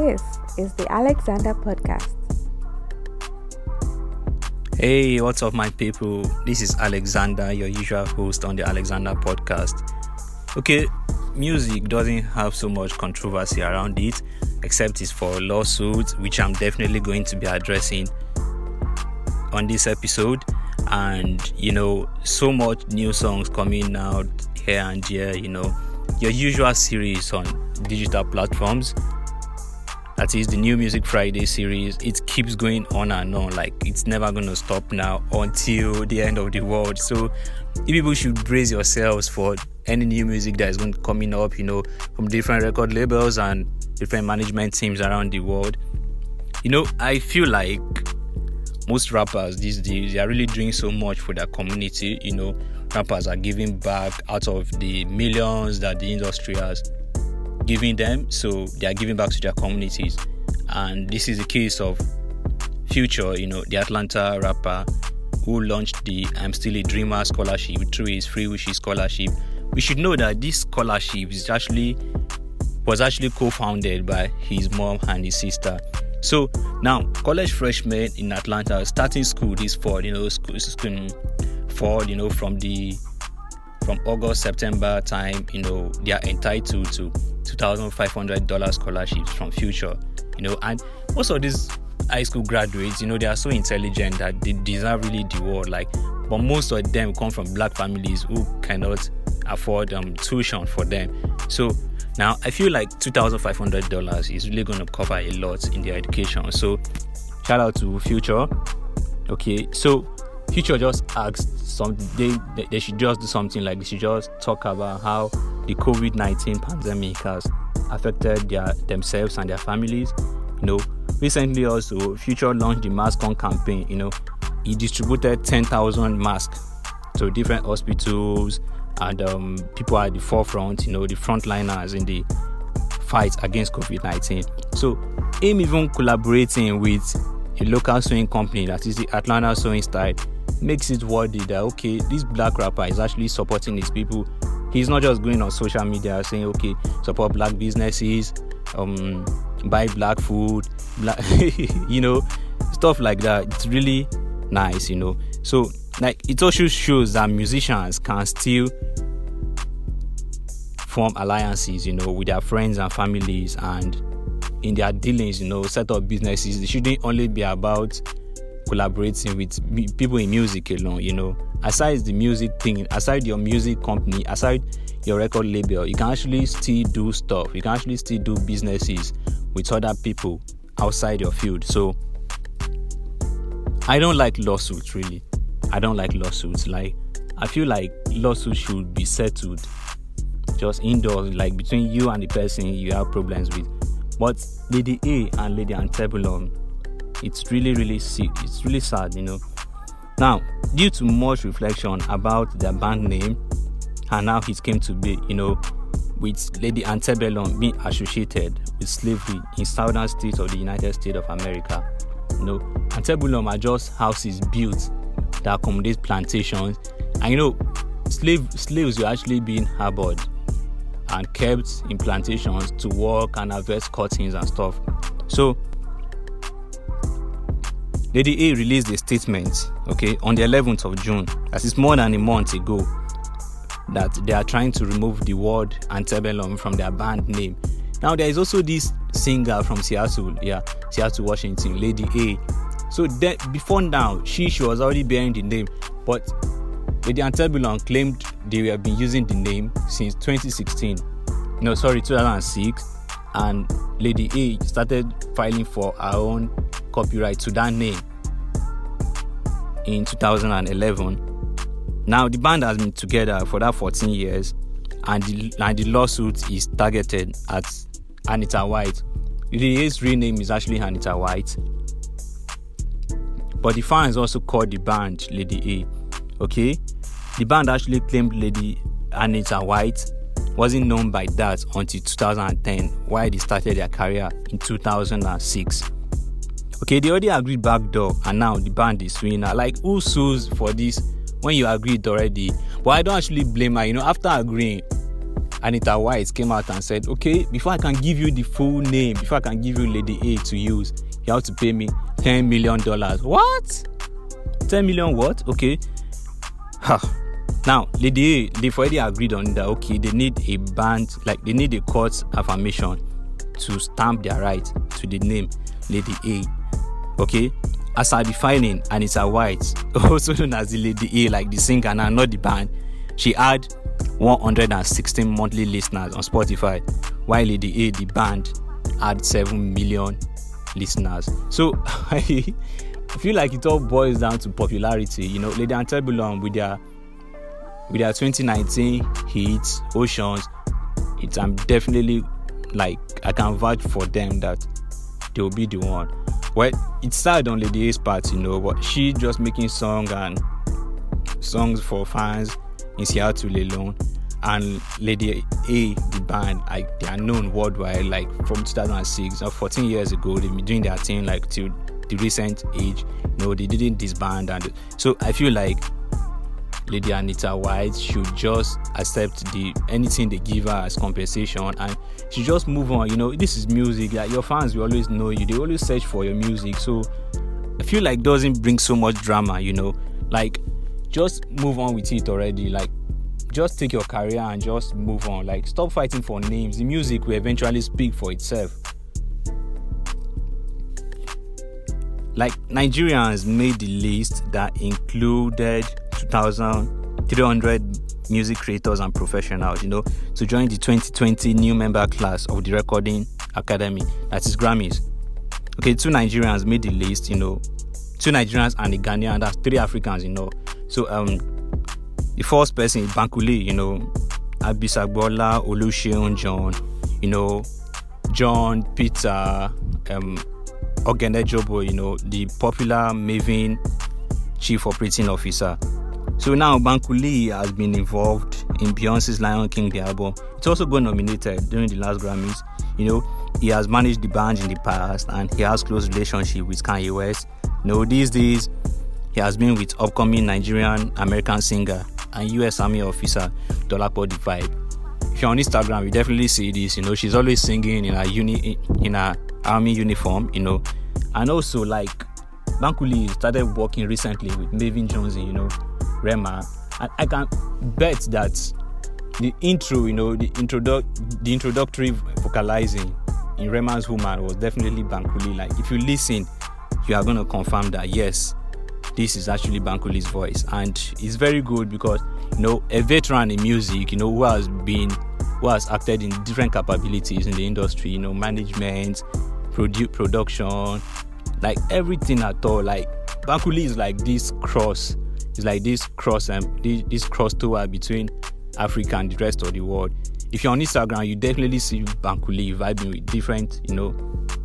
This is the Alexander Podcast. Hey, what's up, my people? This is Alexander, your usual host on the Alexander Podcast. Okay, music doesn't have so much controversy around it, except it's for lawsuits, which I'm definitely going to be addressing on this episode. And you know, so much new songs coming out here and there, you know, your usual series on digital platforms. That is the new Music Friday series. It keeps going on and on, like it's never gonna stop now until the end of the world. So, you people should brace yourselves for any new music that is going to coming up, you know, from different record labels and different management teams around the world. You know, I feel like most rappers these days they are really doing so much for their community. You know, rappers are giving back out of the millions that the industry has giving them, so they are giving back to their communities. And this is the case of Future, you know, the Atlanta rapper who launched the I'm Still a Dreamer scholarship through his Free Wishes scholarship. We should know that this scholarship is actually was actually co-founded by his mom and his sister. So now, college freshmen in Atlanta starting school this fall, you know, school, school fall, you know, from the from August September time, you know, they are entitled to two thousand five hundred dollars scholarships from Future, you know, and most of these high school graduates, you know, they are so intelligent that they deserve really the world. Like, but most of them come from black families who cannot afford um, tuition for them. So now I feel like two thousand five hundred dollars is really going to cover a lot in their education. So shout out to Future. Okay, so Future just asked something. They they should just do something like they should just talk about how the COVID nineteen pandemic has affected their themselves and their families. You know, recently also Future launched the Mask On campaign. You know, he distributed ten thousand masks to different hospitals and um, people at the forefront. You know, the frontliners in the fight against COVID nineteen. So him even collaborating with a local sewing company that is the Atlanta Sewing Style makes it worthy that okay, this black rapper is actually supporting his people. He's not just going on social media saying okay, support black businesses, um, buy black food, black, you know, stuff like that. It's really nice, you know. So like it also shows that musicians can still form alliances, you know, with their friends and families and in their dealings, you know, set up businesses. It shouldn't only be about collaborating with people in music alone, you know. Aside the music thing, aside your music company, aside your record label, you can actually still do stuff. You can actually still do businesses with other people outside your field. So I don't like lawsuits really. I don't like lawsuits. Like I feel like lawsuits should be settled just indoors, like between you and the person you have problems with. But Lady A and Lady Antebellum it's really really sick. It's really sad you know. Now due to much reflection about their band name and how it came to be you know with lady antebellum being associated with slavery in southern states of the united states of america you know antebellum are just houses built that accommodate plantations. And you know slave slaves were actually being harbored and kept in plantations to work and harvest cuttings and stuff. So Lady A released a statement, okay, on the 11th of June, that is more than a month ago, that they are trying to remove the word antebellum from their band name. Now there is also this singer from Seattle, yeah, Seattle, Washington, Lady A. So that before now, she she was already bearing the name, but Lady Antebellum claimed they have been using the name since 2016. No, sorry, 2006, and Lady A started filing for her own copyright to that name in 2011. Now the band has been together for that 14 years, and the, and the lawsuit is targeted at Anita White. His real name is actually Anita White, but the fans also called the band Lady A. Okay, the band actually claimed Lady Anita White wasn't known by that until 2010, while they started their career in 2006. Okay, they already agreed back door, and now the band is suing her. Like, who sues for this when you agreed already? But I don't actually blame her. You know, after agreeing, Anita White came out and said, okay, before I can give you the full name, before I can give you Lady A to use, you have to pay me $10 million. What? 10 million what? Okay. Huh. Now, Lady A, they've already agreed on that, okay, they need a band, like they need a court affirmation to stamp their right to the name Lady A. Okay? As I defining Anita White, also known as the Lady A, like the singer and not the band, she had 116 monthly listeners on Spotify, while Lady A, the band, had 7 million listeners. So I feel like it all boils down to popularity. You know, Lady Antebellum with their with their 2019 hits, Oceans, it's I'm definitely like I can vouch for them that they will be the one. Well, it started on Lady A's part, you know, but she just making song and songs for fans in Seattle alone. And Lady A, the band, like they are known worldwide, like from 2006 or 14 years ago, they've been doing their thing like till the recent age. You know, they didn't disband, and so I feel like Lady Anita White should just accept the anything they give her as compensation and she just move on. You know, this is music. Like your fans will always know you. They always search for your music. So I feel like doesn't bring so much drama, you know. Like just move on with it already. Like just take your career and just move on. Like stop fighting for names. The music will eventually speak for itself. Like Nigerians made the list that included 2,300 music creators and professionals, you know, to join the 2020 new member class of the Recording Academy, that is Grammys. Okay, two Nigerians made the list, you know, two Nigerians and a Ghanaian, that's three Africans, you know. So, um, the first person is Bankole, you know, Abisagbola, Oluseun John, you know, John, Peter, um, Oghenejobo, you know, the popular Mavin chief operating officer. So now Bankole has been involved in Beyonce's Lion King, the album. It's also got nominated during the last Grammys. You know, he has managed the band in the past and he has close relationship with Kanye West. You know, these days he has been with upcoming Nigerian American singer and US Army officer Dolapo Vibe. If you're on Instagram, you definitely see this. You know, she's always singing in her uni in a army uniform. You know, and also like Bankole started working recently with Mavin Jones. You know, Rema, and I can bet that the intro, you know, the introdu- the introductory vocalizing in Rema's Woman was definitely Bankole. Like if you listen, you are gonna confirm that yes, this is actually Bankole's voice, and it's very good because you know a veteran in music, you know, who has been who has acted in different capabilities in the industry, you know, management, produ- production, like everything at all. Like Bankole is like this cross it's like this cross and um, this, this cross toward between Africa and the rest of the world. If you're on Instagram, you definitely see Bankole vibing with different, you know,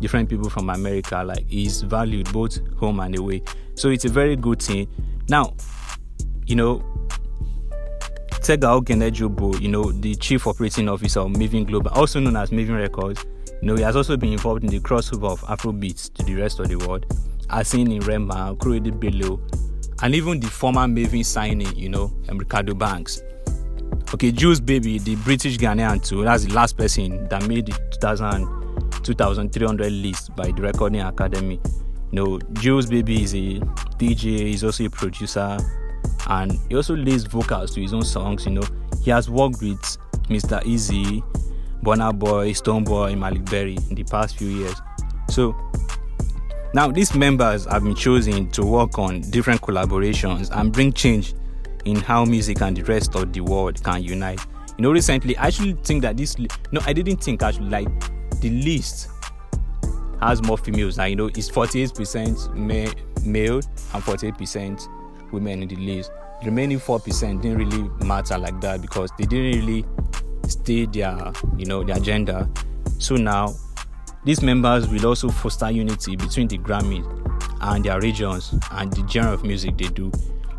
different people from America. Like he's valued both home and away. So it's a very good thing. Now, you know, Tega Ogene you know, the chief operating officer of Mavin Global, also known as Mavin Records, you know, he has also been involved in the crossover of Afrobeats to the rest of the world. As seen in Rema, Korede Bello, and even the former Mavin signing, you know, um, Reekado Banks. Okay, Juls Baby, the British Ghanaian too, that's the last person that made the 2000, 2300 list by the Recording Academy. You know, Juls Baby is a DJ, he's also a producer, and he also lays vocals to his own songs. You know, he has worked with Mr. Eazi, Burna Boy, Stonebwoy, Maleek Berry in the past few years. So now, these members have been chosen to work on different collaborations and bring change in how music and the rest of the world can unite. You know, recently, I actually think that this, no, I didn't think actually, like, the list has more females. Now, you know, it's 48% ma- male and 48% women in the list. The remaining 4% didn't really matter like that because they didn't really stay their, you know, their gender. So now these members will also foster unity between the Grammys and their regions and the genre of music they do.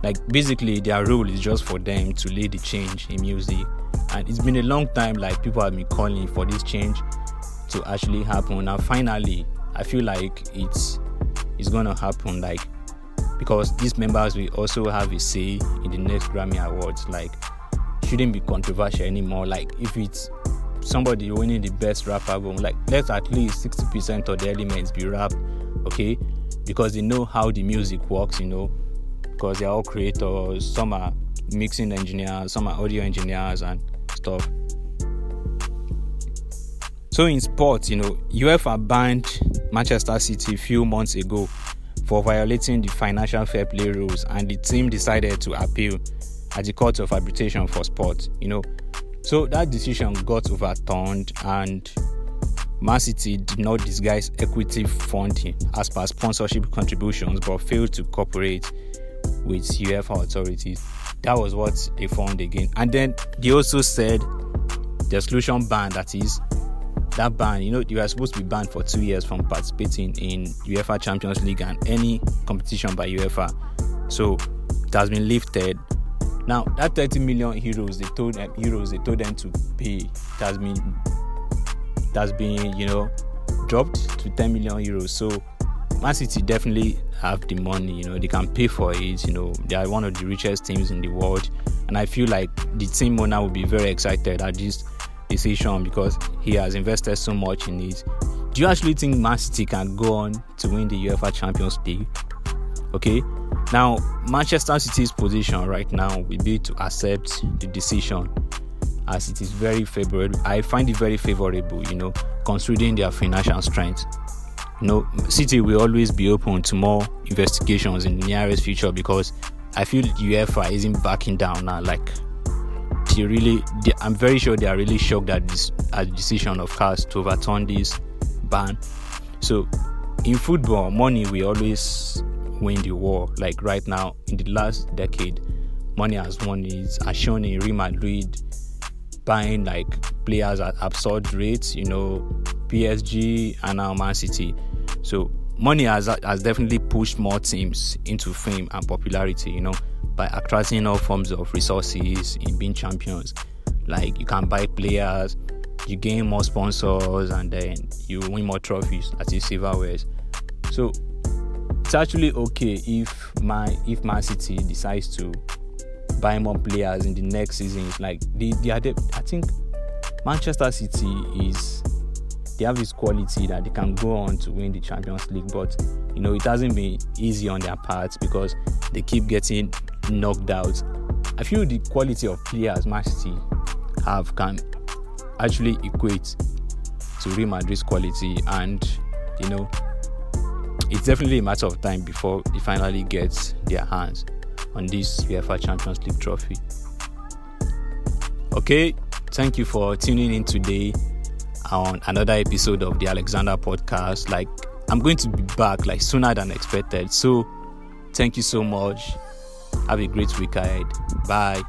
Like basically their role is just for them to lead the change in music. And it's been a long time like people have been calling for this change to actually happen. And finally I feel like it's it's gonna happen like because these members will also have a say in the next Grammy Awards. Like shouldn't be controversial anymore. Like if it's somebody winning the best rap album, like let's at least 60% of the elements be rap, okay? Because they know how the music works, you know, because they're all creators, some are mixing engineers, some are audio engineers and stuff. So in sports, you know, UEFA banned Manchester City a few months ago for violating the financial fair play rules, and the team decided to appeal at the Court of Arbitration for Sport. You know, so that decision got overturned, and Man City did not disguise equity funding as per sponsorship contributions, but failed to cooperate with UEFA authorities. That was what they found again, and then they also said the exclusion ban that is that ban, you know, you are supposed to be banned for two years from participating in UEFA Champions League and any competition by UEFA. So it has been lifted. Now that 30 million euros they told them euros they told them to pay it has been it has been you know dropped to 10 million euros. So Man City definitely have the money, you know, they can pay for it, you know, they are one of the richest teams in the world. And I feel like the team owner will be very excited at this decision because he has invested so much in it. Do you actually think Man City can go on to win the UEFA Champions League? Okay, now Manchester City's position right now will be to accept the decision as it is very favorable. I find it very favorable, you know, considering their financial strength. You know, City will always be open to more investigations in the nearest future because I feel UEFA isn't backing down now. Like they really, they, I'm very sure they are really shocked at this at the decision of CAS to overturn this ban. So, in football, money will always win the war. Like right now, in the last decade, money has won it. As shown in Real Madrid buying like players at absurd rates. You know, PSG and now Man City. So money has has definitely pushed more teams into fame and popularity. You know by attracting all forms of resources in being champions. Like you can buy players, you gain more sponsors, and then you win more trophies, as is silverwares. So it's actually okay if my if Man City decides to buy more players in the next season. Like they, they are, the, I think Manchester City is they have this quality that they can go on to win the Champions League, but you know it hasn't been easy on their part because they keep getting knocked out. I feel the quality of players Man City have can actually equate to Real Madrid's quality, and you know, it's definitely a matter of time before they finally get their hands on this UEFA Champions League trophy. Okay, thank you for tuning in today on another episode of the Alexander podcast. Like, I'm going to be back like sooner than expected. So, thank you so much. Have a great week ahead. Bye.